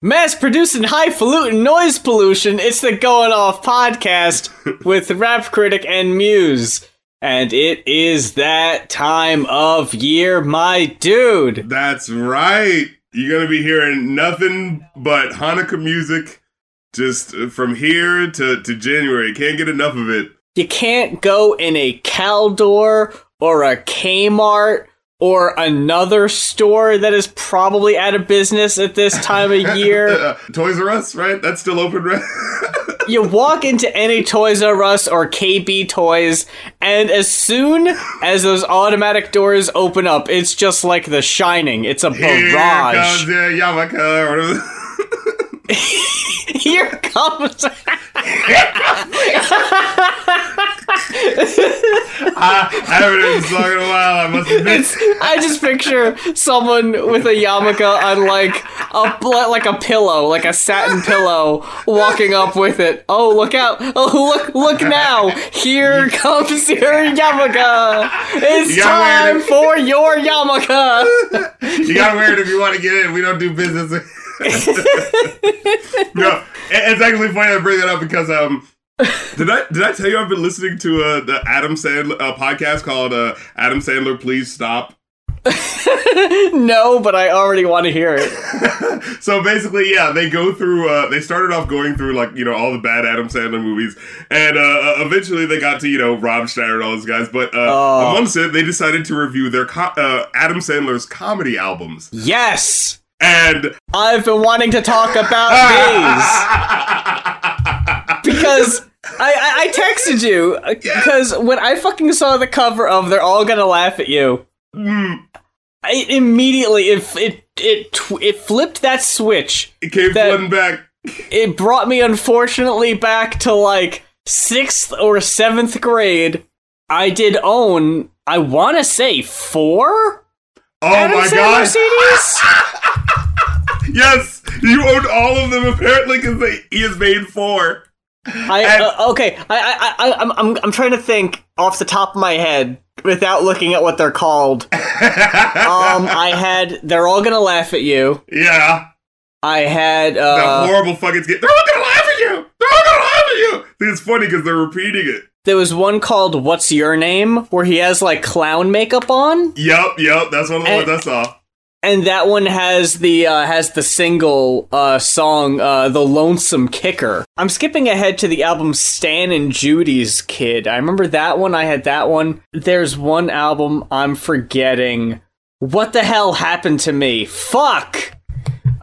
Mass producing highfalutin noise pollution. It's the Going Off podcast with Rap Critic and Muse. And it is that time of year, my dude. That's right. You're going to be hearing nothing but Hanukkah music just from here to, to January. Can't get enough of it. You can't go in a Caldor or a Kmart or another store that is probably out of business at this time of year. Toys R Us, right? That's still open, right? you walk into any Toys R Us or KB Toys, and as soon as those automatic doors open up, it's just like The Shining. It's a barrage. Here comes the yarmulke. Here comes. I, I haven't heard this song in a while. I must admit. It's, I just picture someone with a yarmulke on like a like a pillow, like a satin pillow, walking up with it. Oh, look out! Oh, look, look now! Here comes your yarmulke. It's You time it. for your yarmulke. You gotta wear it if you want to get in. We don't do business. no, it's actually funny to bring that up because um, did I did I tell you I've been listening to uh, the Adam Sandler uh, podcast called uh, Adam Sandler Please Stop. no, but I already want to hear it. so basically, yeah, they go through. Uh, they started off going through like you know all the bad Adam Sandler movies, and uh, uh, eventually they got to you know Rob Schneider and all those guys. But uh, Oh. amongst it, they decided to review their co- uh, Adam Sandler's comedy albums, Yes, and I've been wanting to talk about these. because I, I, I texted you uh, because when I fucking saw the cover of "They're All Gonna Laugh at You," Mm, I immediately it it it tw- it flipped that switch. it came That- flooding back. It brought me unfortunately back to like sixth or seventh grade. I did own, I want to say four Oh Adam my Sandler god! Yes, you owned all of them apparently because he has made four. I And- uh, okay. I I I I'm I'm I'm trying to think off the top of my head without looking at what they're called. Um, I had. They're all gonna laugh at you. yeah, I had. the Uh, horrible fucking skit. They're all gonna laugh at you. They're all gonna laugh at you. See, It's funny because they're repeating it. There was one called "What's Your Name" where he has like clown makeup on, Yep, yep, That's one of the And- ones I saw. and that one has the uh, has the single uh, song uh, "The Lonesome Kicker." I'm skipping ahead to the album Stan and Judy's Kid. I remember that one. I had that one. There's one album I'm forgetting. What the hell happened to me? Fuck.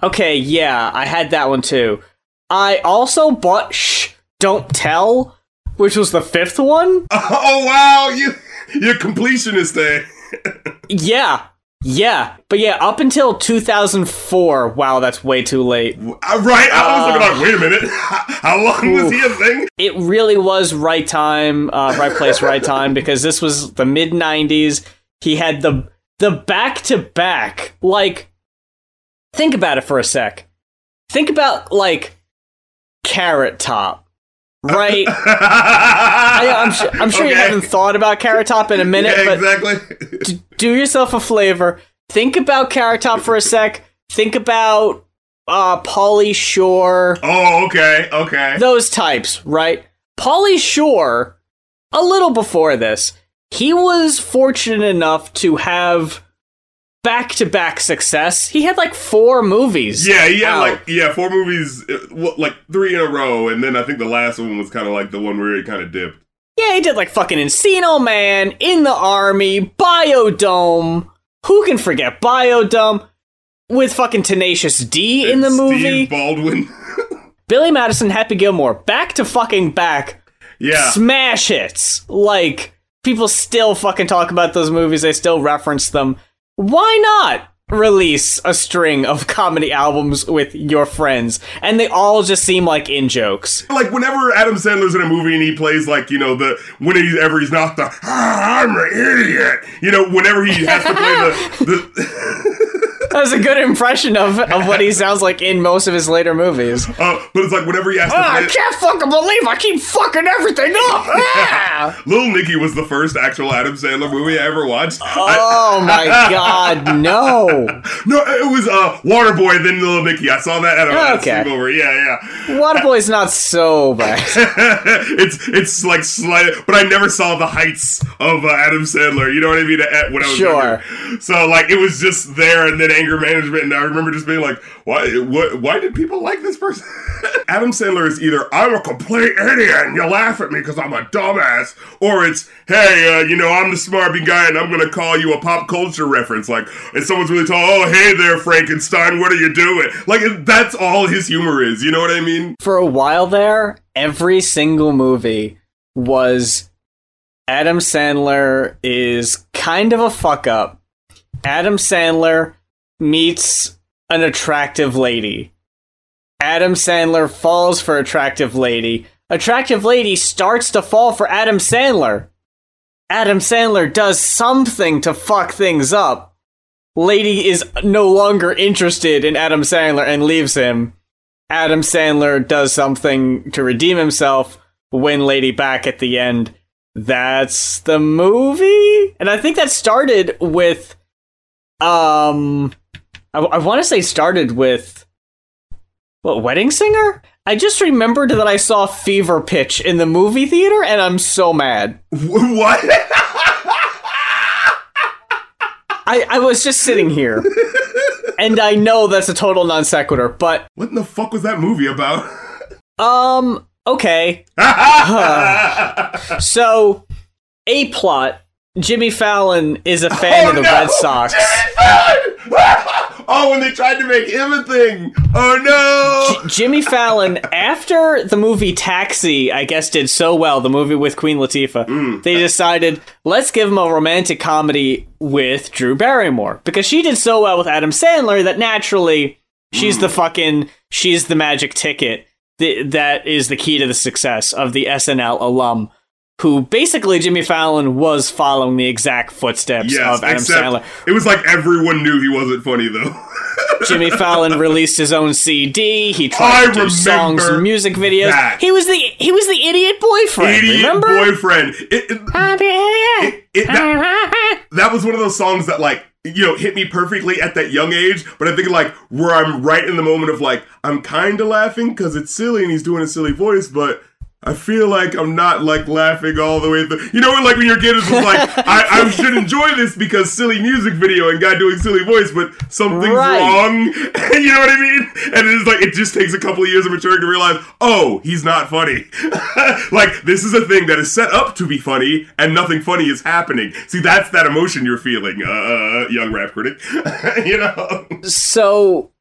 Okay, yeah, I had that one too. I also bought Shh, Don't Tell, which was the fifth one. Oh wow, you you're completionist there. Yeah, yeah, but yeah, up until 2004. Wow, that's way too late. Uh, Right, I was looking like, wait a minute, how long was he a thing? It really was right time, uh, right place, right time because this was the mid 90s. He had the the back to back. Like, think about it for a sec. Think about like Carrot Top, right? I, I'm, su- I'm sure you haven't thought about Carrot Top in a minute, Yeah, but exactly. d- do yourself a flavor. Think about Carrot Top for a sec. Think about uh, Pauly Shore, oh, okay, okay. those types, right? Pauly Shore, a little before this, he was fortunate enough to have back to back success. He had like four movies. Yeah, he had out. like yeah four movies, uh, like three in a row, and then I think the last one was kind of like the one where he kind of dipped. Yeah, he did like fucking Encino Man, In the Army, Bio-Dome. Who can forget Bio-Dome? With fucking Tenacious D in the movie. Steve Baldwin. Billy Madison, Happy Gilmore, back to fucking back. yeah, Smash hits. Like, people still fucking talk about those movies, they still reference them. Why not release a string of comedy albums with your friends? And they all just seem like in jokes. like whenever Adam Sandler's in a movie and he plays like you know the whenever he's not the ah, I'm an idiot, you know whenever he has to play the the. was a good impression of, of what he sounds like in most of his later movies. Uh, but it's like whenever he has to Ah, I can't fucking believe I keep fucking everything up. Ah! Little Nicky was the first actual Adam Sandler movie I ever watched. I- Oh my god, no. no, it was uh, Waterboy, then Little Nicky. I saw that at a, at a Okay. sleepover. Yeah, yeah. Waterboy's not so bad. it's it's like slight, but I never saw the heights of uh, Adam Sandler. You know what I mean? At, when I was Sure. younger. So like it was just there, and then anger management. And I remember just being like, why? What? Why did people like this person? Adam Sandler is either I'm a complete idiot and you laugh at me because I'm a dumbass, or it's hey, uh, you know, I'm the smart guy and I'm gonna call you a pop culture reference. Like, and someone's really tall. Oh, hey there, Frankenstein. What are you doing? Like that's all his humor is. You know what I mean? For a while there, every single movie was Adam Sandler is kind of a fuck up. Adam Sandler meets an attractive lady. Adam Sandler falls for attractive lady. Attractive lady starts to fall for Adam Sandler. Adam Sandler does something to fuck things up. Lady is no longer interested in Adam Sandler and leaves him. Adam Sandler does something to redeem himself, win Lady back at the end. That's the movie? And I think that started with um I, I want to say started with what Wedding Singer? I just remembered that I saw Fever Pitch in the movie theater and I'm so mad. What? I, I was just sitting here. and I know that's a total non sequitur, but what in the fuck was that movie about? um okay. So, a plot. Jimmy Fallon is a fan of the Oh, no! Red Sox. Oh, when they tried to make him a thing. Oh no! Jimmy Fallon, after the movie Taxi, I guess did so well, the movie with Queen Latifah, mm, they decided let's give him a romantic comedy with Drew Barrymore because she did so well with Adam Sandler that naturally she's mm. the fucking she's the magic ticket th- that is the key to the success of the SNL alum. Who basically Jimmy Fallon was following the exact footsteps Yes, of Adam Sandler. it was like everyone knew he wasn't funny though. Jimmy Fallon released his own CD. He tried I to do songs and music videos. that. He was the he was the idiot boyfriend. Idiot remember? boyfriend. It, it- I'm the idiot. it- it- that, that was one of those songs that like you know hit me perfectly at that young age. But I think like where I'm right in the moment of like I'm kind of laughing because it's silly and he's doing a silly voice, but. I feel like I'm not like laughing all the way through. You know, like when your kid is like, I, I should enjoy this because silly music video and guy doing silly voice, but something's Right. wrong. you know what I mean? And it's like it just takes a couple of years of maturing to realize, oh, he's not funny. like this is a thing that is set up to be funny, and nothing funny is happening. See, that's that emotion you're feeling, uh, uh, young rap critic. you know? So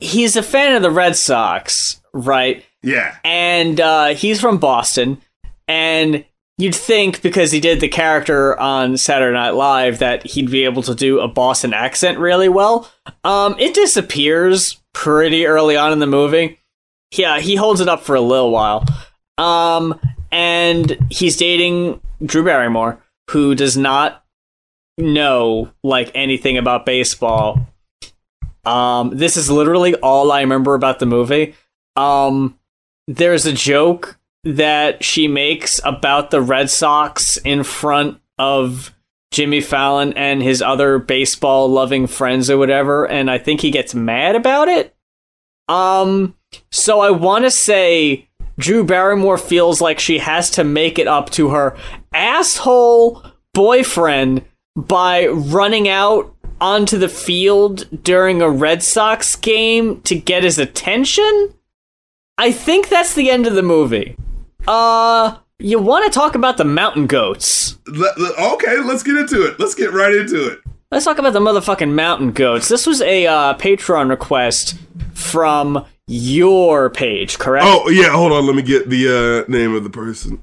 he's a fan of the Red Sox, right? Yeah. And uh, he's from Boston. And you'd think because he did the character on Saturday Night Live that he'd be able to do a Boston accent really well. Um, it disappears pretty early on in the movie. Yeah, he holds it up for a little while. Um, and he's dating Drew Barrymore, who does not know like anything about baseball. Um, this is literally all I remember about the movie. Um, there's a joke that she makes about the Red Sox in front of Jimmy Fallon and his other baseball loving friends or whatever, and I think he gets mad about it. Um, so I want to say Drew Barrymore feels like she has to make it up to her asshole boyfriend by running out onto the field during a Red Sox game to get his attention. I think that's the end of the movie. Uh, you want to talk about the mountain goats? Let- let- okay, let's get into it. Let's get right into it. Let's talk about the motherfucking mountain goats. This was a uh, Patreon request from your page, correct? Oh yeah, hold on. Let me get the uh, name of the person.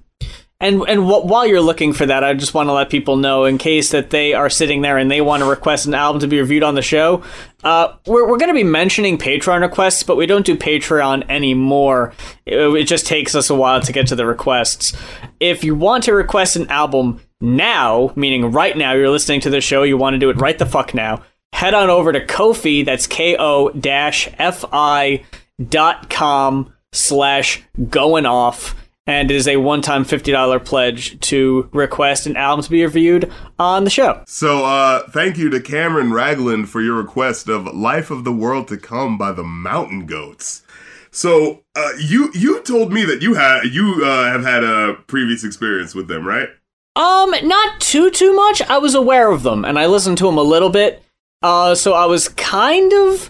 And and wh- while you're looking for that, I just want to let people know, in case that they are sitting there and they want to request an album to be reviewed on the show, uh, we're we're going to be mentioning Patreon requests, but we don't do Patreon anymore. It, it just takes us a while to get to the requests. If you want to request an album now, meaning right now, you're listening to the show, you want to do it right the fuck now. head on over to Ko-fi, that's K-O dash F-I dot com slash going off. And it is a one-time $50 pledge to request an album to be reviewed on the show. So, uh, thank you to Cameron Ragland for your request of "Life of the World to Come" by the Mountain Goats. So, uh, you you told me that you had you uh, have had a previous experience with them, right? Um, not too too much. I was aware of them and I listened to them a little bit. Uh, so I was kind of,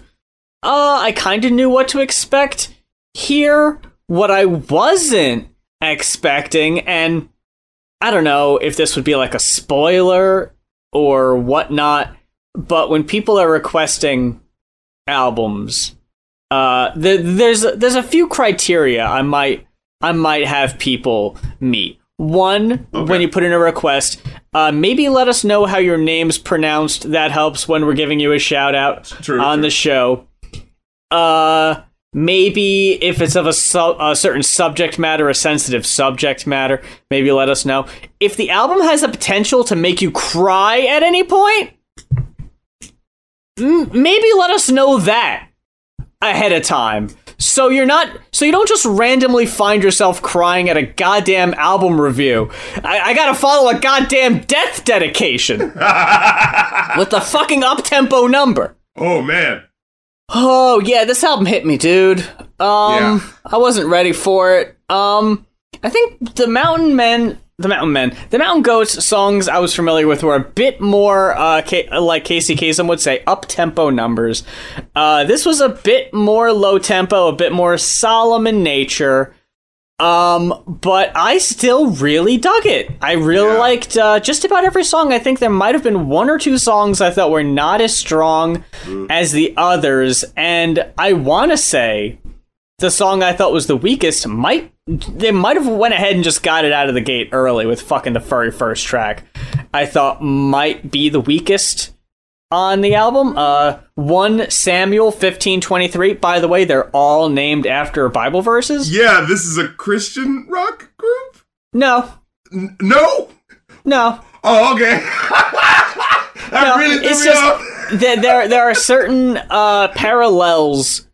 uh, I kind of knew what to expect here. What I wasn't expecting, and I don't know if this would be like a spoiler or whatnot, but when people are requesting albums, uh, the, there's there's a few criteria I might I might have people meet. One, Okay. when you put in a request, uh, maybe let us know how your name's pronounced. That helps when we're giving you a shout out True, on true. the show. Uh, maybe if it's of a, su- a certain subject matter, a sensitive subject matter, maybe let us know. If the album has the potential to make you cry at any point, m- maybe let us know that ahead of time. So you're not, so you don't just randomly find yourself crying at a goddamn album review. I, I gotta follow a goddamn death dedication with the fucking up tempo number. Oh man, Oh yeah, this album hit me, dude. Um, Yeah. I wasn't ready for it. Um, I think the Mountain Men, the Mountain Men, the Mountain Goats songs I was familiar with were a bit more, uh, ca- like Casey Kasem would say, up tempo numbers. Uh, this was a bit more low tempo, a bit more solemn in nature. Um, but I still really dug it. I really Yeah. liked uh, just about every song. I think there might have been one or two songs I thought were not as strong as the others, and I want to say the song I thought was the weakest might they might have went ahead and just got it out of the gate early with fucking the very first track. I thought might be the weakest on the album. Uh, one Samuel fifteen twenty three. By the way, they're all named after Bible verses. yeah, this is a Christian rock group. No, N- no. no, Oh, okay. that no. really threw it's me off. just there, there. There are certain uh, parallels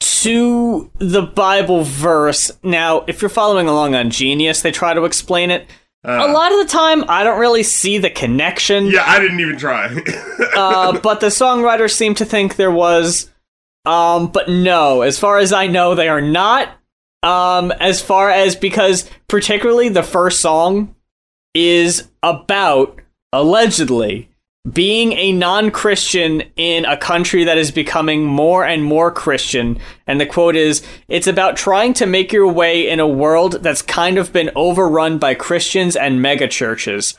to the Bible verse. Now, if you're following along on Genius, they try to explain it. A lot of the time, I don't really see the connection. Yeah, I didn't even try. uh, but the songwriters seem to think there was. Um, but no, as far as I know, they are not. Um, as far as because particularly the first song is about allegedly being a non-Christian in a country that is becoming more and more Christian. And the quote is, "It's about trying to make your way in a world that's kind of been overrun by Christians and mega churches."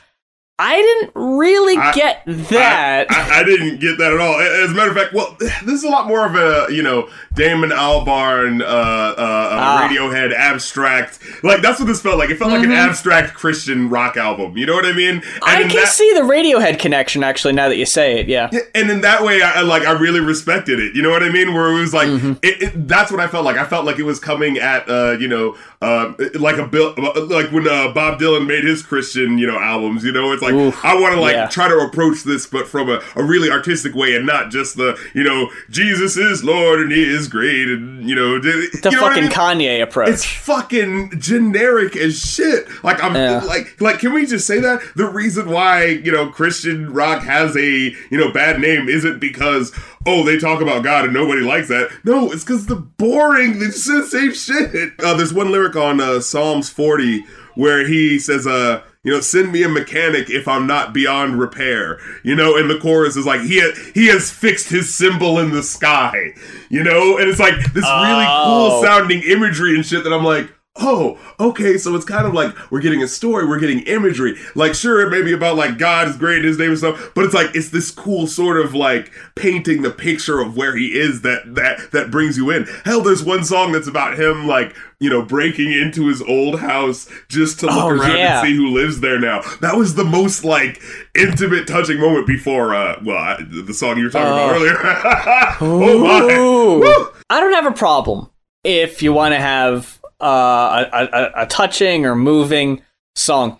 I didn't really I- get that. I, I didn't get that at all. As a matter of fact, well, this is a lot more of a you know Damon Albarn, uh, uh, uh, Ah. Radiohead abstract. Like that's what this felt like. It felt like an abstract Christian rock album. You know what I mean? And Mm-hmm. I can that- see the Radiohead connection actually now that you say it. Yeah. and in that way, I I, like I really respected it. You know what I mean? Where it was like, Mm-hmm. it, it, that's what I felt like. I felt like it was coming at, uh, you know, uh, like a bill, like when uh, Bob Dylan made his Christian, you know, albums. You know, it's like Oof, I want to like yeah. try to approach this, but from a, a really artistic way, and not just the, you know, Jesus is Lord and He is great, and you know, The you know what I fucking mean? Kanye approach. It's fucking generic as shit. Like I'm Yeah. like like can we just say that the reason why you know Christian rock has a you know bad name isn't because oh they talk about God and nobody likes that. No, it's because the boring they just say the same shit. Uh, there's one lyric on uh, Psalms 40 where he says uh you know, send me a mechanic if I'm not beyond repair. You know, and the chorus is like he ha- he has fixed his symbol in the sky. You know, and it's like this really Oh. cool sounding imagery and shit that I'm like, oh, okay, so it's kind of like we're getting a story, we're getting imagery. Like, sure, it may be about like God is great, his name and stuff, but it's like it's this cool sort of like painting the picture of where he is that that that brings you in. Hell, there's one song that's about him like you know breaking into his old house just to look Oh, around yeah. and see who lives there now. That was the most like intimate, touching moment before uh well I, the song you were talking about Oh. earlier. oh my. Woo! I don't have a problem if you want to have uh, a, a, a touching or moving song.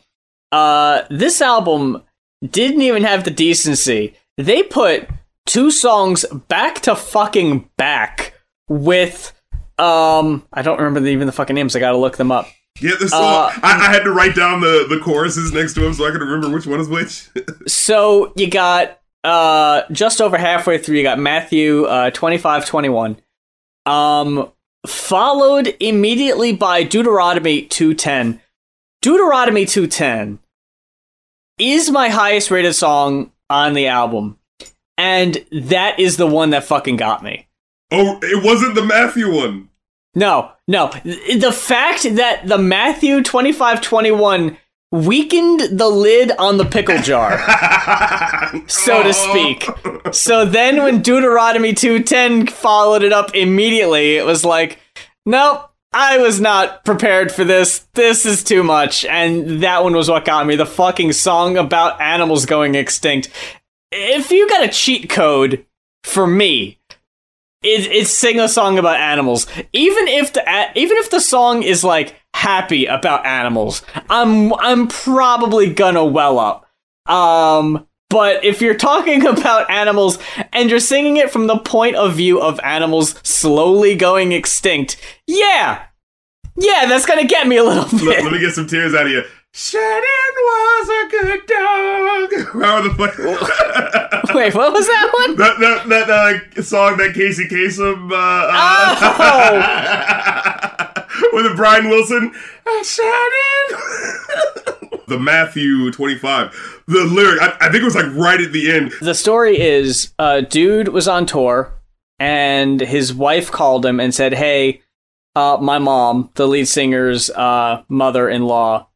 Uh, this album didn't even have the decency. They put two songs back to fucking back with um I don't remember the, even the fucking names. I gotta look them up. Yeah, this song, Uh, I, I had to write down the, the choruses next to them so I could remember which one is which. So you got uh just over halfway through. You got Matthew uh twenty five twenty one, um followed immediately by Deuteronomy two ten. Deuteronomy two ten is my highest rated song on the album, and that is the one that fucking got me. oh, it wasn't the Matthew one. No, no. The fact that the Matthew 2521 weakened the lid on the pickle jar, so to oh. speak. So then when Deuteronomy 210 followed it up immediately, it was like, nope, I was not prepared for this. This is too much. And that one was what got me. The fucking song about animals going extinct. If you got a cheat code for me, it's, it's sing a song about animals. Even if the even if the song is like happy about animals, I'm I'm probably gonna well up. Um, but if you're talking about animals and you're singing it from the point of view of animals slowly going extinct, yeah, yeah, that's gonna get me a little let, bit. let me get some tears out of you. Shannon was a good dog. How the fuck? Wait, what was that one? that that that uh, song that Casey Kasem uh, Oh! With the Brian Wilson. Shannon. the Matthew twenty five. The lyric. I, I think it was like right at the end. The story is a dude was on tour and his wife called him and said, Hey, uh, my mom, the lead singer's uh, mother in law,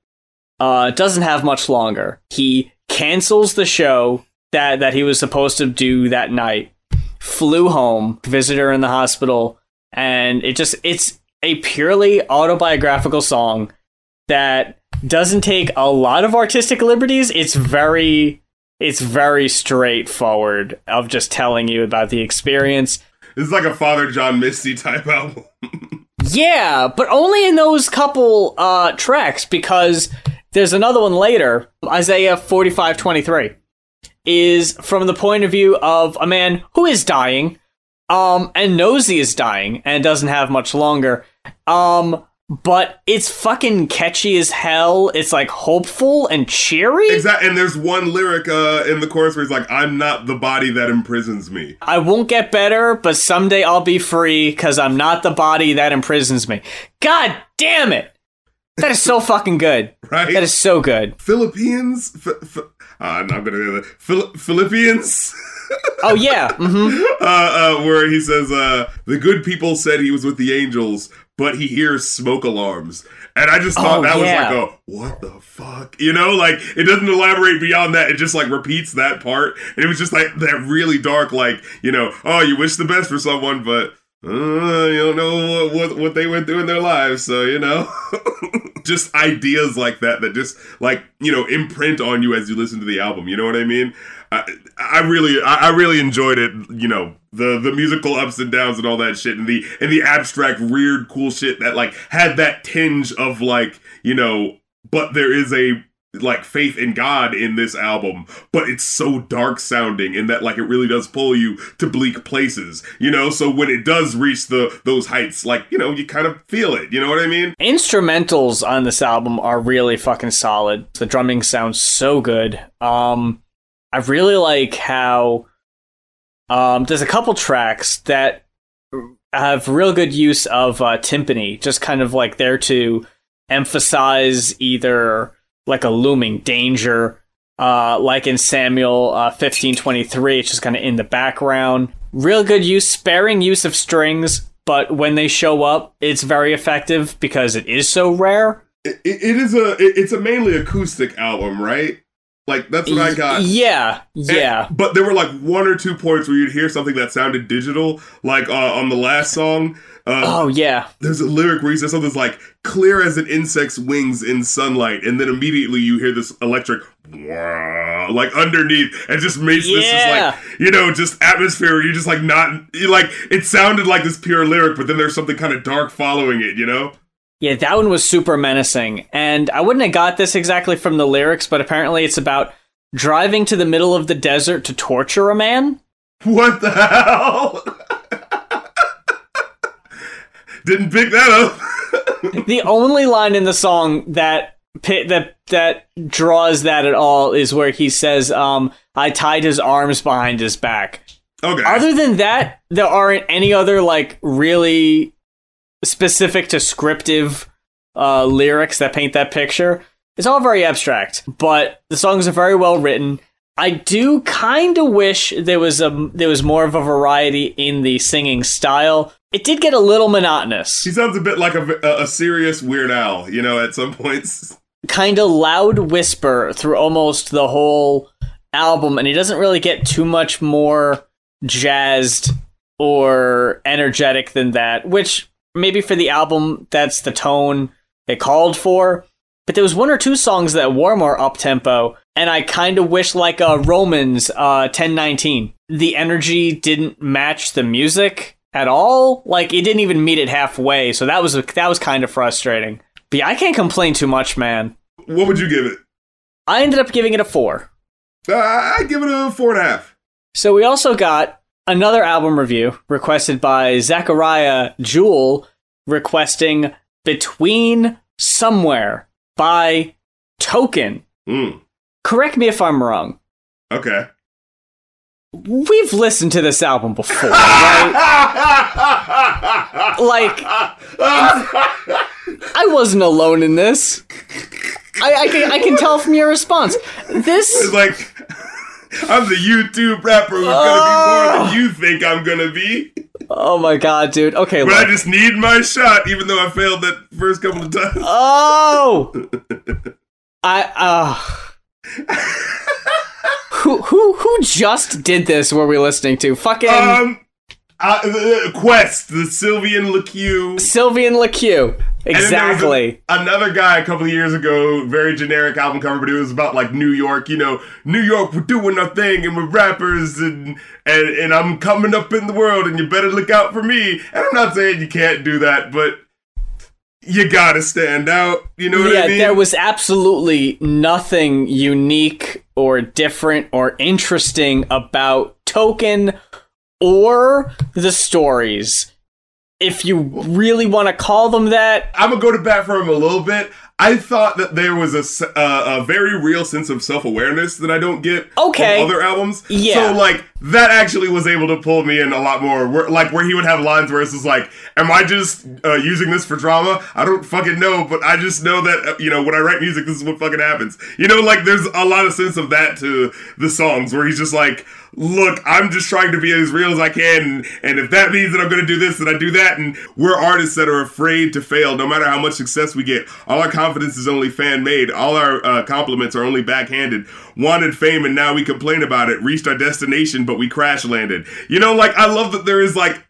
uh, doesn't have much longer. He cancels the show that, that he was supposed to do that night, flew home, visited her in the hospital, and it just, it's a purely autobiographical song that doesn't take a lot of artistic liberties. It's very it's very straightforward of just telling you about the experience. This is like a Father John Misty type album. Yeah, but only in those couple uh tracks because there's another one later, Isaiah 45:23 is from the point of view of a man who is dying um and he is dying and doesn't have much longer. Um but it's fucking catchy as hell. It's like hopeful and cheery. Exactly. And there's one lyric uh, in the chorus where he's like, "I'm not the body that imprisons me." I won't get better, but someday I'll be free because I'm not the body that imprisons me. God damn it! That is so fucking good. Right? That is so good. Philippines. F- f- uh, I'm not gonna do that. Phil- Philippians. Oh yeah. hmm uh, uh, where he says, uh, "The good people said he was with the angels, but he hears smoke alarms." And I just thought Oh, that yeah. was like, a what the fuck?" You know, like it doesn't elaborate beyond that. It just like repeats that part, and it was just like that really dark, like you know, oh, you wish the best for someone, but uh, you don't know what, what what they went through in their lives, so you know. just ideas like that that just like you know imprint on you as you listen to the album. You know what I mean? I, I really, I, I really enjoyed it. You know, the the musical ups and downs and all that shit, and the and the abstract, weird, cool shit that like had that tinge of like you know, but there is a like faith in God in this album, but it's so dark sounding in that like it really does pull you to bleak places, you know. So when it does reach the those heights, like you know, you kind of feel it. You know what I mean? Instrumentals on this album are really fucking solid. The drumming sounds so good. Um, I really like how um, there's a couple tracks that have real good use of uh, timpani, just kind of like there to emphasize either like a looming danger, uh, like in Samuel uh, 1523, it's just kind of in the background. Real good use, sparing use of strings, but when they show up, it's very effective because it is so rare. It, it is a it's a mainly acoustic album, right? Like that's what I got. Yeah, And- yeah. but there were like one or two points where you'd hear something that sounded digital, like uh, on the last song. Uh, Oh, yeah. There's a lyric where he says something like "clear as an insect's wings in sunlight," and then immediately you hear this electric like underneath, and just makes this just like you know just atmosphere. You just like not like it sounded like this pure lyric, but then there's something kind of dark following it. You know? Yeah, that one was super menacing. And I wouldn't have got this exactly from the lyrics, but apparently it's about driving to the middle of the desert to torture a man. What the hell? Didn't pick that up. the only line in the song that that that draws that at all is where he says, um, "I tied his arms behind his back." Okay. Other than that, there aren't any other like really specific descriptive uh, lyrics that paint that picture. It's all very abstract, but the songs are very well written. I do kind of wish there was a there was more of a variety in the singing style. It did get a little monotonous. He sounds a bit like a, a, a serious Weird Al, you know, at some points. Kind of loud whisper through almost the whole album, and he doesn't really get too much more jazzed or energetic than that, which maybe for the album, that's the tone it called for. But there was one or two songs that were more up tempo, and I kind of wish, like uh, Romans uh, 1019, the energy didn't match the music at all. Like it didn't even meet it halfway, so that was that was kind of frustrating. But yeah, I can't complain too much, man. What would you give it? I ended up giving it a four. Uh, I give it a four and a half. So we also got another album review requested by Zachariah Jewel, requesting Between Somewhere by Token. Mm. Correct me if I'm wrong. Okay. We've listened to this album before, right? like, I wasn't alone in this. I, I, can, I can tell from your response. This It's like I'm the YouTube rapper who's gonna be more than you think I'm gonna be. Oh my god, dude. Okay, But I just need my shot, even though I failed that first couple of times. Oh. I uh Who who who just did this were we listening to? Fucking Um, uh, Quest, the Sylvan LaCue. Sylvan LaCue. Then a- Exactly. another guy a couple of years ago, very generic album cover, but it was about like New York. You know, New York, we're doing our thing, and we're rappers, and and and I'm coming up in the world, and you better look out for me. And I'm not saying you can't do that, but you gotta stand out. You know what yeah, I mean? there was absolutely nothing unique or different or interesting about Token or the stories. If you really want to call them that, I'm gonna go to bat for him a little bit. I thought that there was a, uh, a very real sense of self awareness that I don't get Okay. from other albums. Yeah. So like that actually was able to pull me in a lot more. Where, like where he would have lines where it's just like, "Am I just uh, using this for drama? I don't fucking know, but I just know that uh, you know when I write music, this is what fucking happens. You know, like there's a lot of sense of that to the songs where he's just like. Look, I'm just trying to be as real as I can, and, and if that means that I'm going to do this, then I do that. And we're artists that are afraid to fail, no matter how much success we get. All our confidence is only fan made. All our uh, compliments are only backhanded. Wanted fame, and now we complain about it. Reached our destination, but we crash landed. You know, like I love that there is like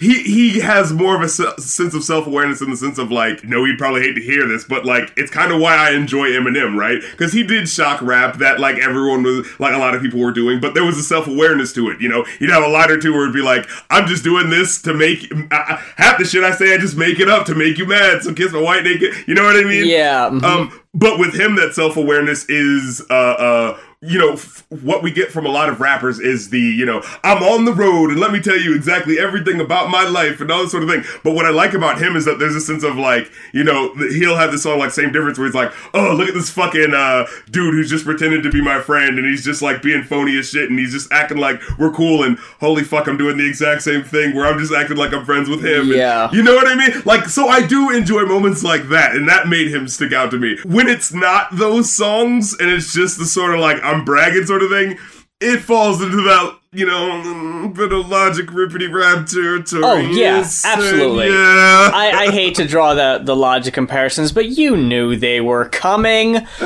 he he has more of a se- sense of self awareness in the sense of like, no, he'd probably hate to hear this, but like it's kind of why I enjoy Eminem, right? Because he did shock rap that like everyone was like a lot of people were doing, but there was a self awareness to it. You know, he'd have a line or two where it'd be like, I'm just doing this to make I, I- half the shit I say, I just make it up to make you mad. So kiss my white naked. You know what I mean? yeah. mhm. Um, but with him, that self awareness is, uh, uh, you know, f- what we get from a lot of rappers is the, you know, I'm on the road and let me tell you exactly everything about my life and all this sort of thing. But what I like about him is that there's a sense of like, you know, he'll have this song like Same Difference where he's like, oh, look at this fucking uh, dude who's just pretending to be my friend and he's just like being phony as shit and he's just acting like we're cool and holy fuck, I'm doing the exact same thing where I'm just acting like I'm friends with him. and- Yeah. you know what I mean? Like, so I do enjoy moments like that, and that made him stick out to me. When it's not those songs, and it's just the sort of like I'm bragging sort of thing, it falls into that, you know, bit of logic rippity rap territory. Oh, yeah, Yes, absolutely. Yeah. I, I hate to draw the, the logic comparisons, but you knew they were coming.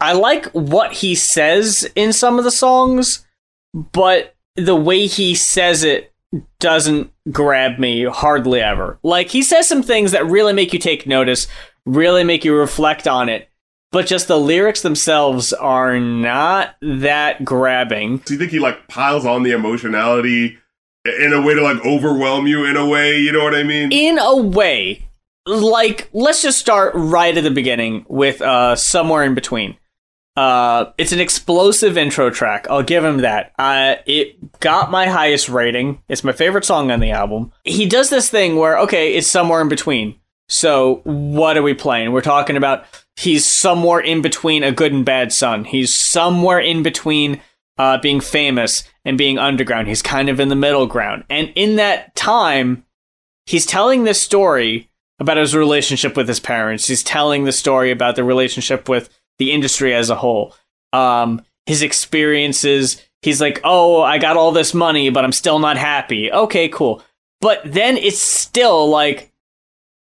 I like what he says in some of the songs, but the way he says it doesn't grab me hardly ever. Like, he says some things that really make you take notice, really make you reflect on it, but just the lyrics themselves are not that grabbing. Do you think he like piles on the emotionality in a way to like overwhelm you in a way? You know what I mean? in a way like let's just start right at the beginning with uh somewhere in between Uh, it's an explosive intro track. I'll give him that. Uh, it got my highest rating. It's my favorite song on the album. He does this thing where, okay, it's somewhere in between. So what are we playing? We're talking about he's somewhere in between a good and bad son. He's somewhere in between uh, being famous and being underground. He's kind of in the middle ground. And in that time, he's telling this story about his relationship with his parents. He's telling the story about the relationship with the industry as a whole. Um, his experiences. He's like, oh, I got all this money, but I'm still not happy. Okay, cool. But then it's still like,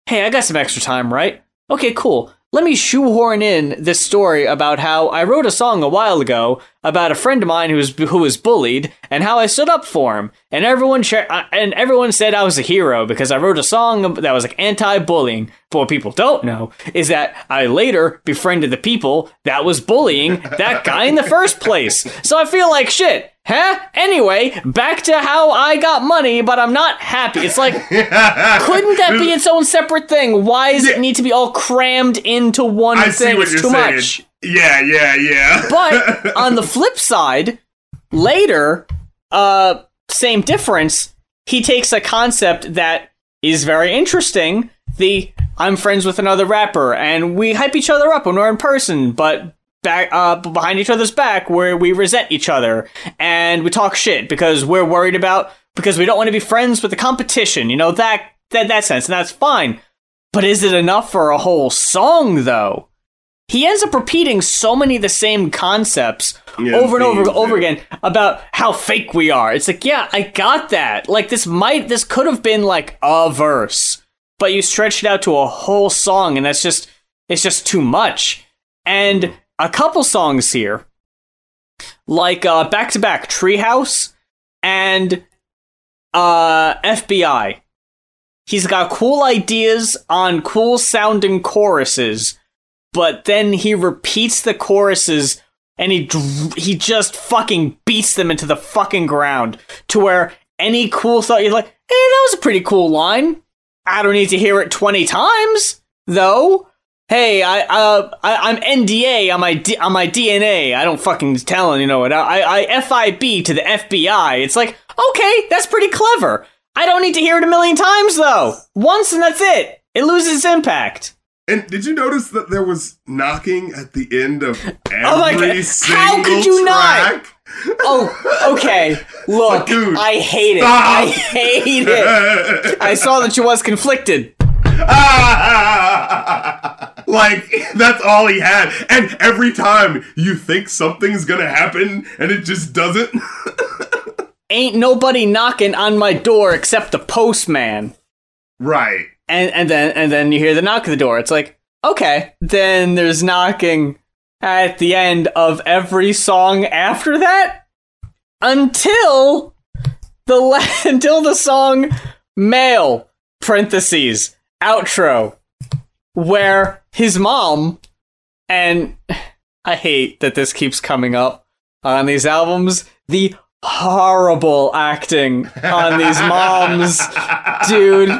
hey, I got some extra time, right? Okay, cool let me shoehorn in this story about how I wrote a song a while ago about a friend of mine who was who was bullied and how I stood up for him. And everyone uh, and everyone said I was a hero because I wrote a song that was like anti-bullying. But what people don't know is that I later befriended the people that was bullying that guy in the first place. So I feel like shit. Huh? Anyway, back to how I got money, but I'm not happy. It's like, couldn't that be its own separate thing? Why does it need to be all crammed into one I thing? it's too saying. much. Yeah, yeah, yeah. but on the flip side, later, uh, same difference. He takes a concept that is very interesting. The I'm friends with another rapper, and we hype each other up when we're in person, but back uh, behind each other's back where we resent each other and we talk shit because we're worried about because we don't want to be friends with the competition you know that that that sense and that's fine. But is it enough for a whole song though? He ends up repeating so many of the same concepts yeah, over and over and over again about how fake we are. It's like yeah i got that. Like this might this could have been like a verse but you stretch it out to a whole song and that's just it's just too much and a couple songs here, like uh, back to back Treehouse and uh, FBI. He's got cool ideas on cool sounding choruses, but then he repeats the choruses and he he just fucking beats them into the fucking ground to where any cool thought you're like, hey, that was a pretty cool line. I don't need to hear it 20 times, though hey, I uh, I, am NDA on my D- on my DNA. I don't fucking tell you know what I I FIB to the FBI. It's like okay, that's pretty clever. I don't need to hear it a million times though. Once and that's it. It loses its impact. And did you notice that there was knocking at the end of every oh my God. single How could you track? Not? Oh, okay. Look, dude, I hate it. Stop. I hate it. I saw that you was conflicted. like that's all he had and every time you think something's gonna happen and it just doesn't ain't nobody knocking on my door except the postman right and and then and then you hear the knock at the door it's like okay then there's knocking at the end of every song after that until the until the song mail parentheses outro where his mom and I hate that this keeps coming up on these albums. The horrible acting on these moms, dude.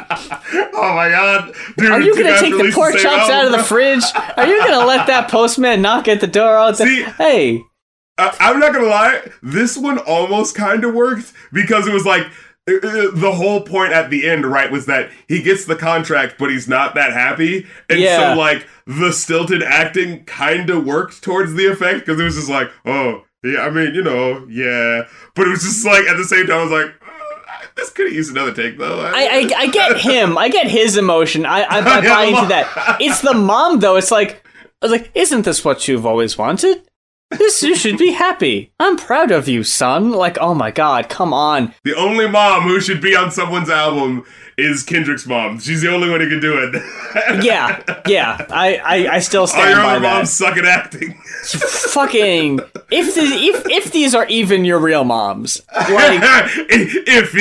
Oh my god, dude! Are you gonna take the pork chops out of the fridge? Are you gonna let that postman knock at the door all day? See, hey, I'm not gonna lie. This one almost kind of worked because it was like uh, uh, the whole point at the end, right, was that he gets the contract, but he's not that happy, and yeah. so like the stilted acting kind of worked towards the effect because it was just like, oh yeah, I mean, you know, yeah, but it was just like at the same time, I was like. This could have used another take though. I, I, I get him. I get his emotion. I I, I buy into that. It's the mom though. It's like I was like, isn't this what you've always wanted? This you should be happy. I'm proud of you, son. Like, oh my god, come on. The only mom who should be on someone's album is Kendrick's mom. She's the only one who can do it. yeah, yeah. I, I, I still stand All your by other that. moms suck at acting. Fucking if the, if if these are even your real moms, like if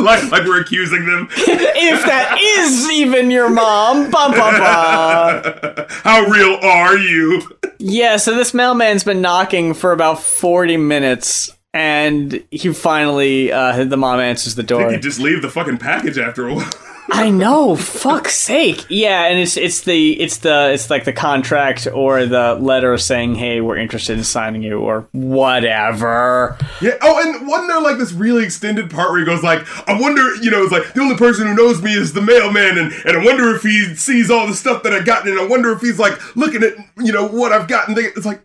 like like we're accusing them. if that is even your mom, ba ba ba. How real are you? Yeah. So this mailman's been knocking for about forty minutes and he finally uh, the mom answers the door. You just leave the fucking package after a while. I know, fuck's sake. Yeah, and it's it's the it's the it's like the contract or the letter saying, "Hey, we're interested in signing you," or whatever. Yeah. Oh, and wasn't there like this really extended part where he goes like, "I wonder," you know, it's like the only person who knows me is the mailman, and and I wonder if he sees all the stuff that I've gotten, and I wonder if he's like looking at you know what I've gotten. It's like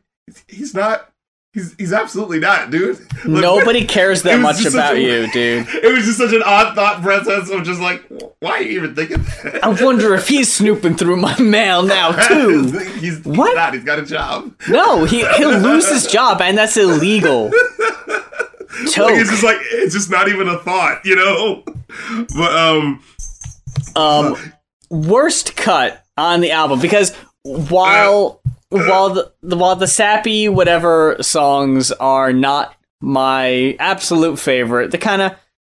he's not. He's, he's absolutely not, dude. Like, Nobody cares that much about a- you, dude. It was just such an odd thought process of just like, why are you even thinking that? I wonder if he's snooping through my mail now too. he's, he's What? not. He's got a job. No, he he'll lose his job, and that's illegal. Like, it's just like it's just not even a thought, you know. But um, um worst cut on the album because while while the, the while the sappy whatever songs are not my absolute favorite the kind of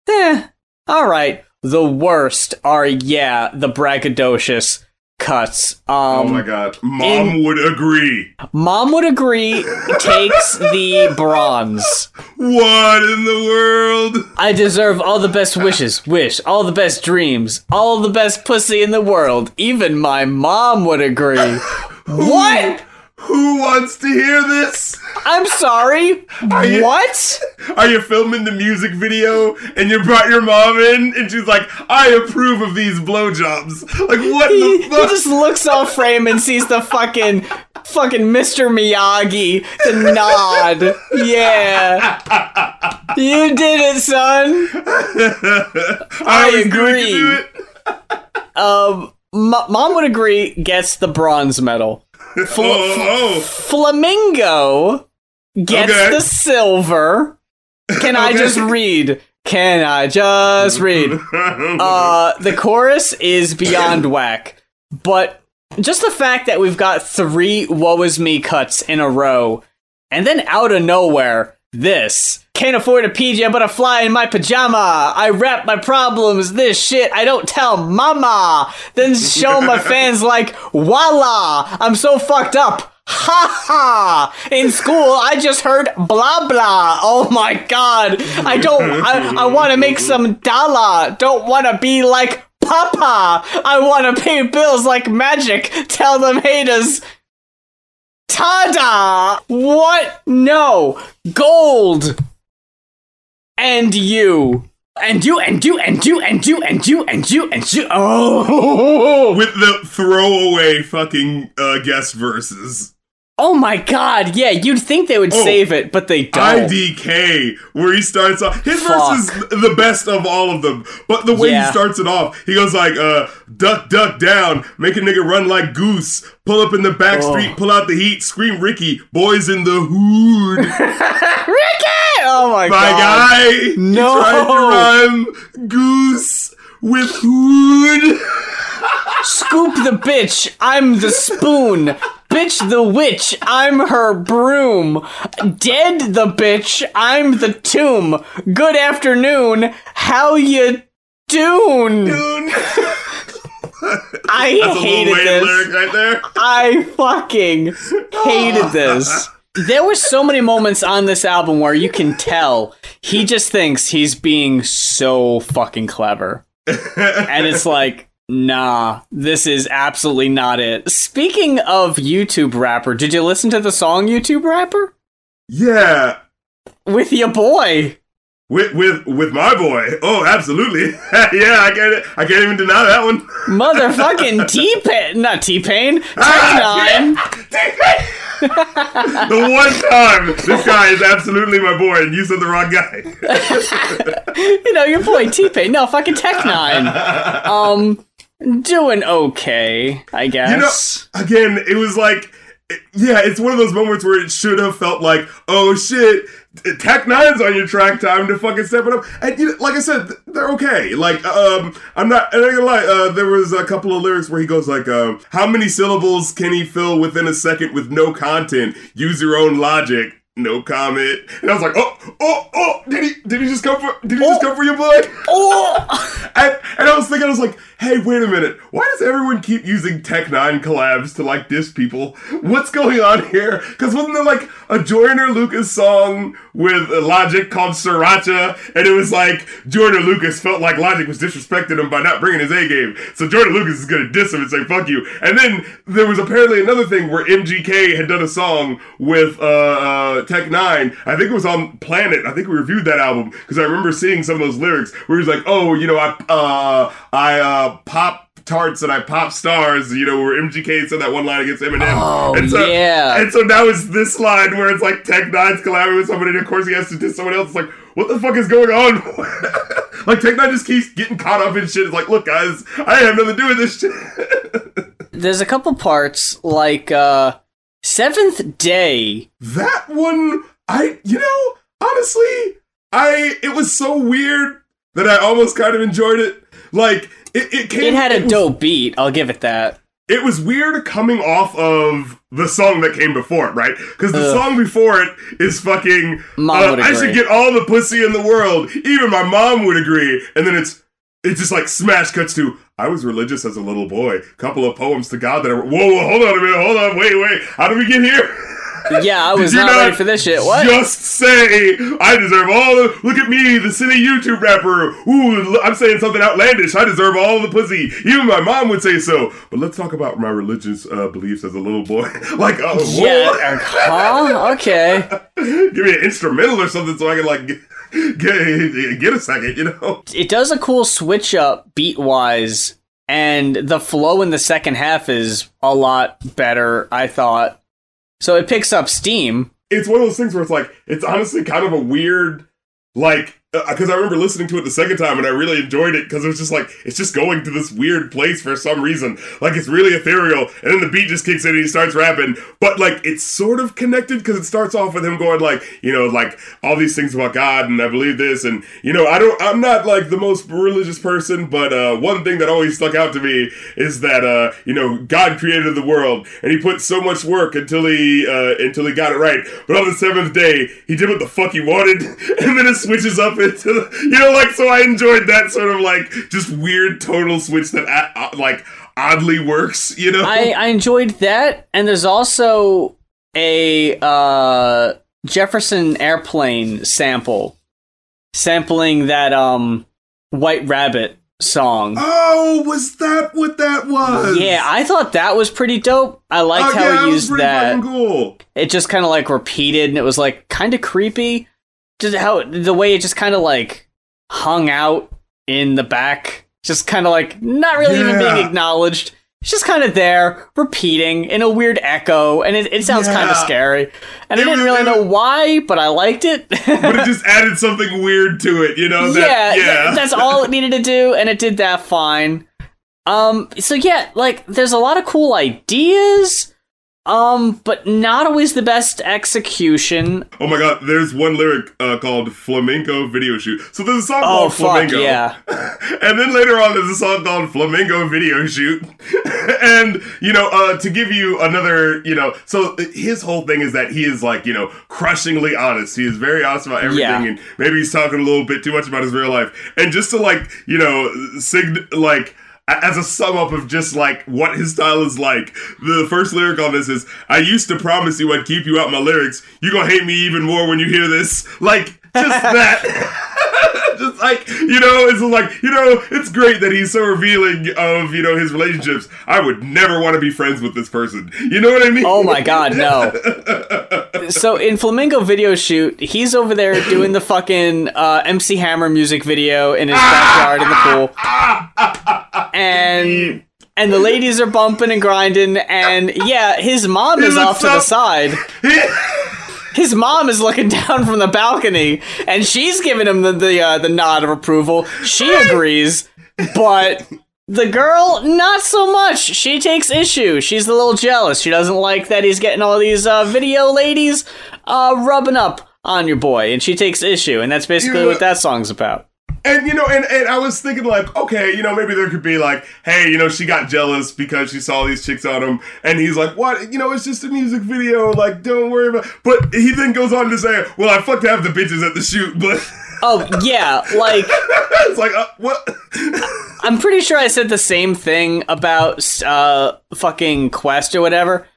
eh all right the worst are yeah the braggadocious cuts um oh my god, mom in- would agree. mom would agree takes the bronze What in the world? I deserve all the best wishes, wish, all the best dreams, all the best pussy in the world. Even my mom would agree. what? Who wants to hear this? I'm sorry. you- What? Are you filming the music video and you brought your mom in and she's like, I approve of these blowjobs? Like, what He, the he fuck? just looks off frame and sees the fucking fucking Mr. Miyagi the nod. Yeah. You did it, son. I, always knew you could agree. Um M- mom would agree gets the bronze medal. Fl- Oh, Flamingo gets Okay. the silver. Can I Okay. just read? Can I just read? oh. Uh, the chorus is beyond whack, but just the fact that we've got three "woe is me" cuts in a row, and then out of nowhere, this can't afford a PJ, but I fly in my pajama. I rap my problems. This shit I don't tell mama. Then show my fans like, voila! I'm so fucked up. Ha ha! In school, I just heard blah blah. Oh my god! I don't. I, I want to make some dollar. Don't want to be like Papa. I want to pay bills like magic. Tell them haters. Tada! What? No. Gold. And you. And you, and you, and you, and you, and you, and you, and you. Oh! With the throwaway fucking uh, guest verses. Oh my god, yeah, you'd think they would Oh. save it, but they don't. IDK, where he starts off. His Fuck. verse is the best of all of them. But the way Yeah. he starts it off, he goes like, uh, duck, duck down, make a nigga run like goose, pull up in the back Oh. street, pull out the heat, scream Ricky, boys in the hood. Ricky! Oh my, My god. My guy, No. tried to rhyme goose with hood. Scoop the bitch, I'm the spoon. Bitch the witch, I'm her broom. Dead the bitch, I'm the tomb. Good afternoon, how you doon? Dude. I That's hated this. right there. I fucking hated this. There were so many moments on this album where you can tell he just thinks he's being so fucking clever. and it's like, nah, this is absolutely not it. Speaking of YouTube rapper, did you listen to the song YouTube rapper? Yeah, With your boy. with with with my boy. Oh, absolutely. yeah, I can't I can't even deny that one. Motherfucking T Pain. Not T Pain. Tech Ah, Nine. the one time this guy is absolutely my boy, and you said the wrong guy. You know, your boy T Pain. No, fucking Tech N9ne. Um, doing okay, I guess. You know, again, it was like, yeah, it's one of those moments where it should have felt like, oh shit, Tech N9ne's on your track, time to fucking step it up. And you know, like I said, they're okay. Like, um, I'm not, I'm not gonna lie. Uh, there was a couple of lyrics where he goes like, um, how many syllables can he fill within a second with no content? Use your own logic. no comment. And I was like, oh, oh, oh, did he did he just come for did he just come for your blood? Oh, And, and I was thinking, I was like, hey, wait a minute. Why does everyone keep using Tech N9ne collabs to like diss people? What's going on here? Because wasn't there like a Joyner Lucas song with Logic called Sriracha? And it was like Joyner Lucas felt like Logic was disrespecting him by not bringing his A game. So Joyner Lucas is going to diss him and say, fuck you. And then there was apparently another thing where MGK had done a song with uh, uh, Tech N9ne. I think it was on Planet. I think we reviewed that album because I remember seeing some of those lyrics where he's like, oh, you know, I, uh, I, uh, pop tarts and I pop stars, you know, where MGK said that one line against Eminem. Oh, and so, yeah. And so now it's this line where it's like Tech N9ne's collaborating with somebody, and of course he has to diss someone else. It's like, what the fuck is going on? like Tech N9ne just keeps getting caught up in shit. It's like, look, guys, I have nothing to do with this shit. there's a couple parts like uh Seventh Day. that one, I, you know, honestly, I, it was so weird that I almost kind of enjoyed it. Like, it, it came. It had a dope beat. I'll give it that. it was weird coming off of the song that came before it, right? Because the Ugh. song before it is fucking. Mom uh, would I should get all the pussy in the world. Even my mom would agree. And then it's it's just like smash cuts to. I was religious as a little boy. Couple of poems to God that are. Whoa, whoa, hold on a minute, hold on, wait, wait. How did we get here? Yeah, I was you not ready for this shit. What? Just say I deserve all the. Look at me, the silly YouTube rapper. Ooh, I'm saying something outlandish. I deserve all the pussy. Even my mom would say so. But let's talk about my religious uh, beliefs as a little boy. like, whoa. yeah. uh, Huh? Okay. give me an instrumental or something so I can like get, get, get a second. You know? It does a cool switch up beat wise, and the flow in the second half is a lot better, I thought. So it picks up steam. It's one of those things where it's like it's honestly kind of a weird like because I remember listening to it the second time and I really enjoyed it because it was just like it's just going to this weird place for some reason. Like it's really ethereal, and then the beat just kicks in and he starts rapping. But like it's sort of connected because it starts off with him going like you know like all these things about God and I believe this and you know I don't I'm not like the most religious person, but uh, one thing that always stuck out to me is that uh, you know God created the world and he put so much work until he uh, until he got it right. But on the seventh day he did what the fuck he wanted, and then it switches up into the, you know like so I enjoyed that sort of like just weird tonal switch that uh, like oddly works. You know. I, I enjoyed that, and there's also a uh, Jefferson Airplane sample, sampling that um White Rabbit song. Oh, was that what that was? Yeah, I thought that was pretty dope. I liked Oh, how yeah, he used that. Cool. It just kind of like repeated, and it was like kind of creepy. Just how the way it just kind of like hung out in the back, just kind of like not really even being acknowledged. It's just kind of there, repeating in a weird echo, and it, it sounds kind of scary. And I didn't was- really know was- why, but I liked it. But it just added something weird to it, you know? That, yeah, yeah. th- that's all it needed to do, and it did that fine. Um, so yeah, like there's a lot of cool ideas, um, but not always the best execution. Oh my god, there's one lyric uh, called Flamenco Video Shoot. So there's a song Oh called fuck Flamenco. yeah! and then later on, there's a song called Flamenco Video Shoot. and, you know, uh, to give you another, you know, so his whole thing is that he is like, you know, crushingly honest. He is very honest about everything. Yeah. And maybe he's talking a little bit too much about his real life. And just to, like, you know, sign, like, as a sum up of just like what his style is like, the first lyric on this is I used to promise you I'd keep you out my lyrics. You're gonna hate me even more when you hear this. Like, just that. just like, you know, it's like, you know, it's great that he's so revealing of, you know, his relationships. I would never want to be friends with this person. You know what I mean? Oh my god, no! so in Flamingo Video Shoot, he's over there doing the fucking uh, MC Hammer music video in his backyard in the pool, and and the ladies are bumping and grinding, and yeah, his mom is off to the side. his mom is looking down from the balcony and she's giving him the the, uh, the nod of approval. She agrees, but the girl not so much. She takes issue. She's a little jealous. She doesn't like that he's getting all these uh, video ladies uh, rubbing up on your boy, and she takes issue. And that's basically You what that song's about. And you know, and, and I was thinking like, okay, you know, maybe there could be like, hey, you know, she got jealous because she saw these chicks on him, and he's like, what? You know, it's just a music video. Like, don't worry about. But he then goes on to say, well, I fucked half the bitches at the shoot, but Oh yeah, like it's like, uh, what? I'm pretty sure I said the same thing about uh fucking Quest or whatever.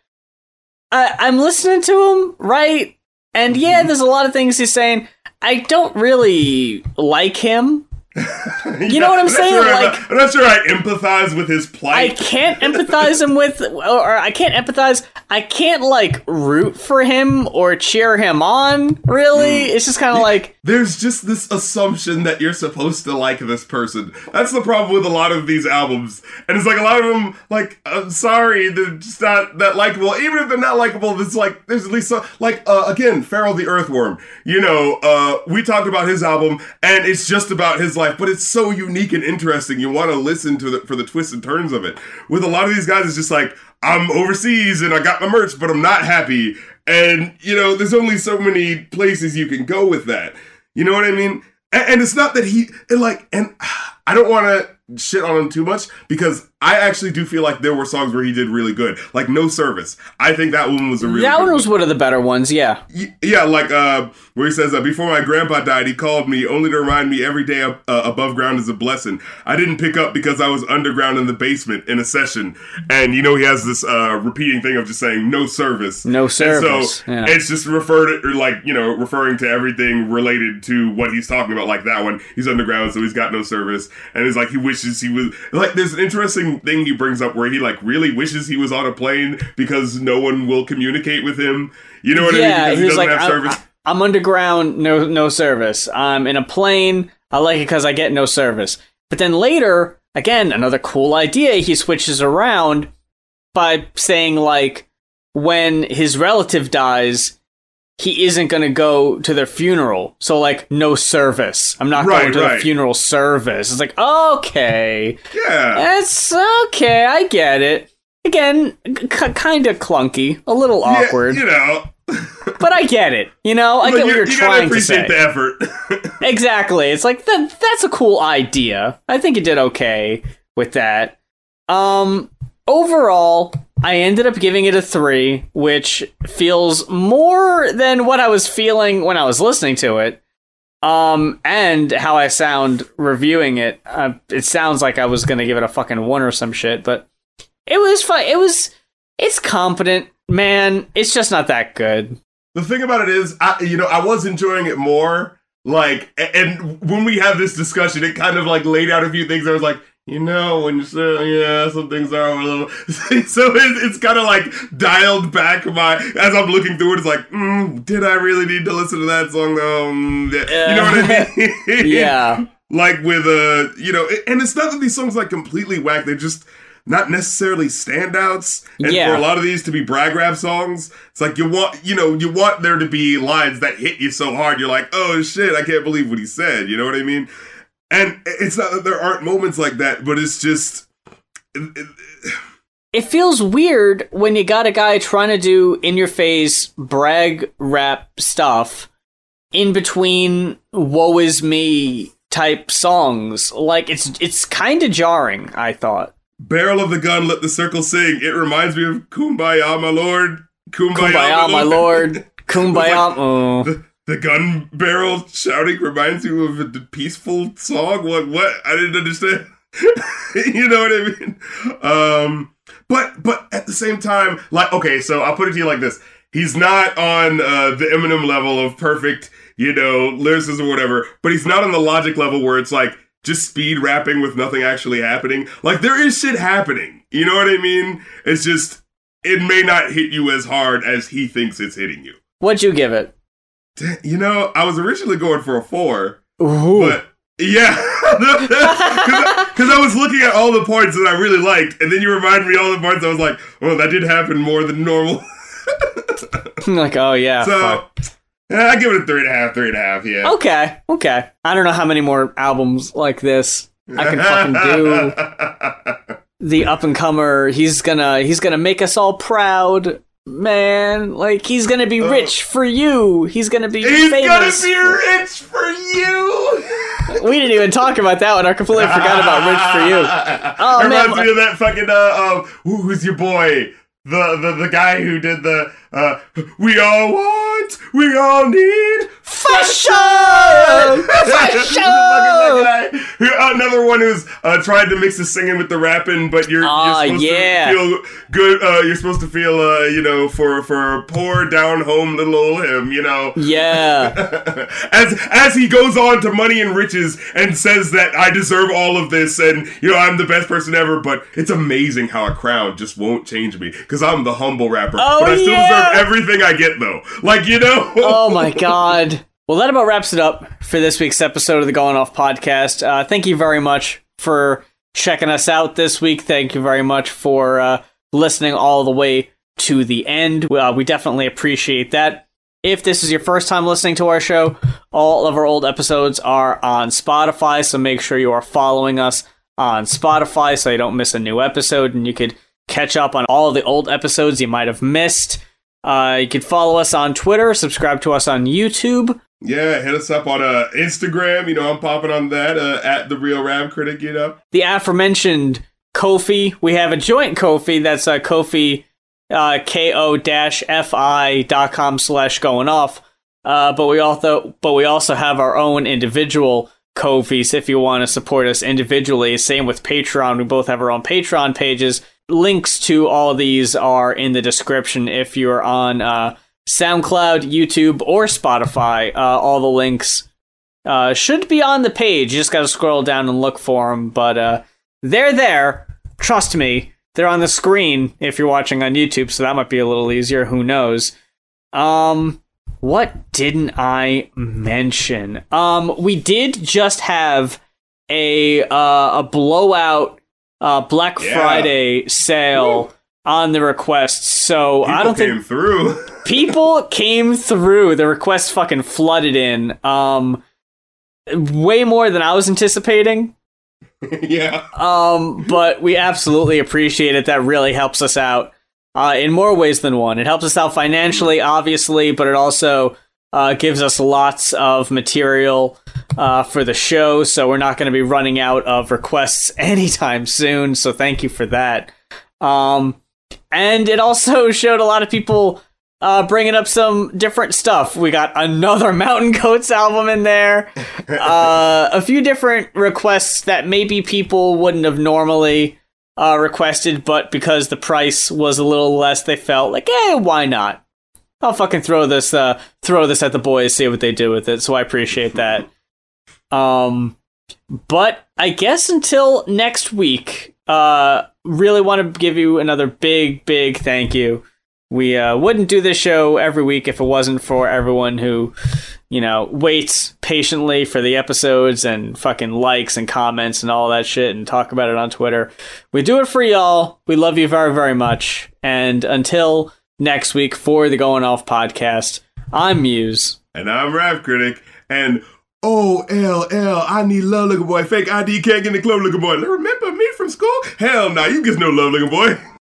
I I'm listening to him, right? And yeah, there's a lot of things he's saying. I don't really like him. You know what I'm saying? sure I'm Like- not- I'm not sure I empathize with his plight. I can't empathize him with, or I can't empathize. I can't like root for him or cheer him on. Really, it's just kind of like There's just this assumption that you're supposed to like this person. That's the problem with a lot of these albums. And it's like a lot of them, like, I'm sorry, they're just not that likable. Even if they're not likable, there's like, there's at least some, like, uh, again, Farrell the Earthworm. You know, uh, we talked about his album, and it's just about his life, but it's so unique and interesting. You want to listen to the, for the twists and turns of it. With a lot of these guys, it's just like, I'm overseas and I got my merch, but I'm not happy. And, you know, there's only so many places you can go with that. You know what I mean? And, and it's not that he, and like, and I don't want to shit on him too much because I actually do feel like there were songs where he did really good. Like No Service. I think that one was a really that good one was one of the better ones. Yeah, yeah, like uh, where he says, uh, "Before my grandpa died, he called me only to remind me every day uh, above ground is a blessing. I didn't pick up because I was underground in the basement in a session, and you know he has this uh, repeating thing of just saying no service, No And service, so yeah. it's just referred to, like you know referring to everything related to what he's talking about. Like that one, he's underground, so he's got no service, and it's like he wishes he was like. There's an interesting thing he brings up where he like really wishes he was on a plane because no one will communicate with him. You know what I mean? yeah. Because He doesn't like, have I'm, service. I'm underground, no no service. I'm in a plane. I like it because I get no service. But then later, again, another cool idea. He switches around by saying like, when his relative dies. He isn't gonna go to their funeral, so like no service. I'm not Right, going to right. the funeral service. It's like okay, yeah. It's okay. I get it. Again, c- kind of clunky, a little Yeah, awkward, you know, but I get it. You know, I But get what you, you're you trying to appreciate say. the effort. Exactly. It's like that. That's a cool idea. I think you did okay with that. Um, overall, I ended up giving it a three, which feels more than what I was feeling when I was listening to it. Um, and how I sound reviewing it. Uh, it sounds like I was gonna give it a fucking one or some shit, but it was fine. It was. It's competent, man. It's just not that good. the thing about it is, I, you know, I was enjoying it more. Like, and when we had this discussion, it kind of like laid out a few things. I was like, you know, when you say, yeah, some things are a little. so it, it's kind of like dialed back my. As I'm looking through it, it's like, mm, did I really need to listen to that song though? Mm, yeah. You know what I mean? Yeah. like with uh you know and it's not that these songs like completely whack they're just not necessarily standouts and Yeah. for a lot of these to be brag rap songs it's like you want you know you want there to be lines that hit you so hard you're like oh shit i can't believe what he said you know what i mean and it's not that there aren't moments like that but it's just it feels weird when you got a guy trying to do in your face brag rap stuff in between woe is me type songs. Like it's it's kind of jarring i thought. Barrel of the gun let the circle sing. It reminds me of kumbaya my lord. Kumbaya, kumbaya my lord. kumbaya oh. the, the gun barrel shouting reminds you of a peaceful song. What? What? I didn't understand. you know what I mean? Um, but but at the same time, like okay, so I'll put it to you like this: He's not on uh, the Eminem level of perfect, you know, lyricism or whatever, but he's not on the logic level where it's like just speed rapping with nothing actually happening. Like there is shit happening. You know what I mean? It's just it may not hit you as hard as he thinks it's hitting you. what'd you give it You know, I was originally going for a four, Ooh. but yeah, because I was looking at all the parts that I really liked, and then you reminded me all the parts I was like, well, that did happen more than normal. like oh yeah so fuck. I give it a three and a half, three and a half. Yeah. okay okay i don't know how many more albums like this i can fucking do the up and comer he's gonna he's gonna make us all proud man like he's gonna be rich for you he's gonna be famous. He's famous gonna be rich for you. we didn't even talk about that one. I completely forgot about Rich for You. Oh, reminds man. me of that fucking, uh, um, who's your boy? The, the, the guy who did the, uh, we all want, we all need fashion! fashion! Another one who's uh, tried to mix the singing with the rapping, but you're, uh, you're supposed yeah. to feel good. Uh, you're supposed to feel, uh, you know, for for poor down home little old him, you know. Yeah. as as he goes on to money and riches and says that I deserve all of this and you know I'm the best person ever, but it's amazing how a crowd just won't change me because I'm the humble rapper, oh, but I still yeah. deserve everything I get though. Like you know. oh my god. Well, that about wraps it up for this week's episode of the Going Off podcast. Uh, thank you very much for checking us out this week. Thank you very much for uh, listening all the way to the end. Uh, we definitely appreciate that. If this is your first time listening to our show, all of our old episodes are on Spotify, so make sure you are following us on Spotify so you don't miss a new episode and you could catch up on all of the old episodes you might have missed. Uh, you can follow us on Twitter, subscribe to us on YouTube. Yeah, hit us up on uh, Instagram. You know, I'm popping on that uh, at the Real Rap Critic. You know, the aforementioned Ko-fi. We have a joint Ko-fi. That's uh, Ko-fi, uh, ko-fi dot com slash going off. Uh, but we also, but we also have our own individual Ko-fis if you want to support us individually. Same with Patreon. We both have our own Patreon pages. Links to all of these are in the description if you're on uh, SoundCloud, YouTube, or Spotify. Uh, all the links uh, should be on the page. You just got to scroll down and look for them. But uh, they're there. Trust me, they're on the screen if you're watching on YouTube, so that might be a little easier. Who knows? Um, what didn't I mention? Um, we did just have a uh, a blowout uh, Black yeah. Friday sale. Woo on the requests. So people I don't came think through. people came through. The requests fucking flooded in. Um, way more than I was anticipating. yeah. Um, but we absolutely appreciate it. That really helps us out. Uh, in more ways than one. It helps us out financially, obviously, but it also uh, gives us lots of material uh, for the show. So we're not going to be running out of requests anytime soon. So thank you for that. Um, and it also showed a lot of people uh, bringing up some different stuff. We got another Mountain Goats album in there, uh, a few different requests that maybe people wouldn't have normally uh, requested, but because the price was a little less, they felt like, eh, why not? I'll fucking throw this, uh, throw this at the boys, see what they do with it. So I appreciate that. Um, but I guess until next week, uh, really want to give you another big, big thank you. We uh, wouldn't do this show every week if it wasn't for everyone who, you know, waits patiently for the episodes and fucking likes and comments and all that shit and talk about it on Twitter. We do it for y'all. We love you very, very much. And until next week for the Going Off podcast, I'm Muse. And I'm Rap Critic. And O L L. I need love, looking boy. Fake ID can't get in the club, looking boy. Remember me from school? Hell no, nah, you get no love, looking boy.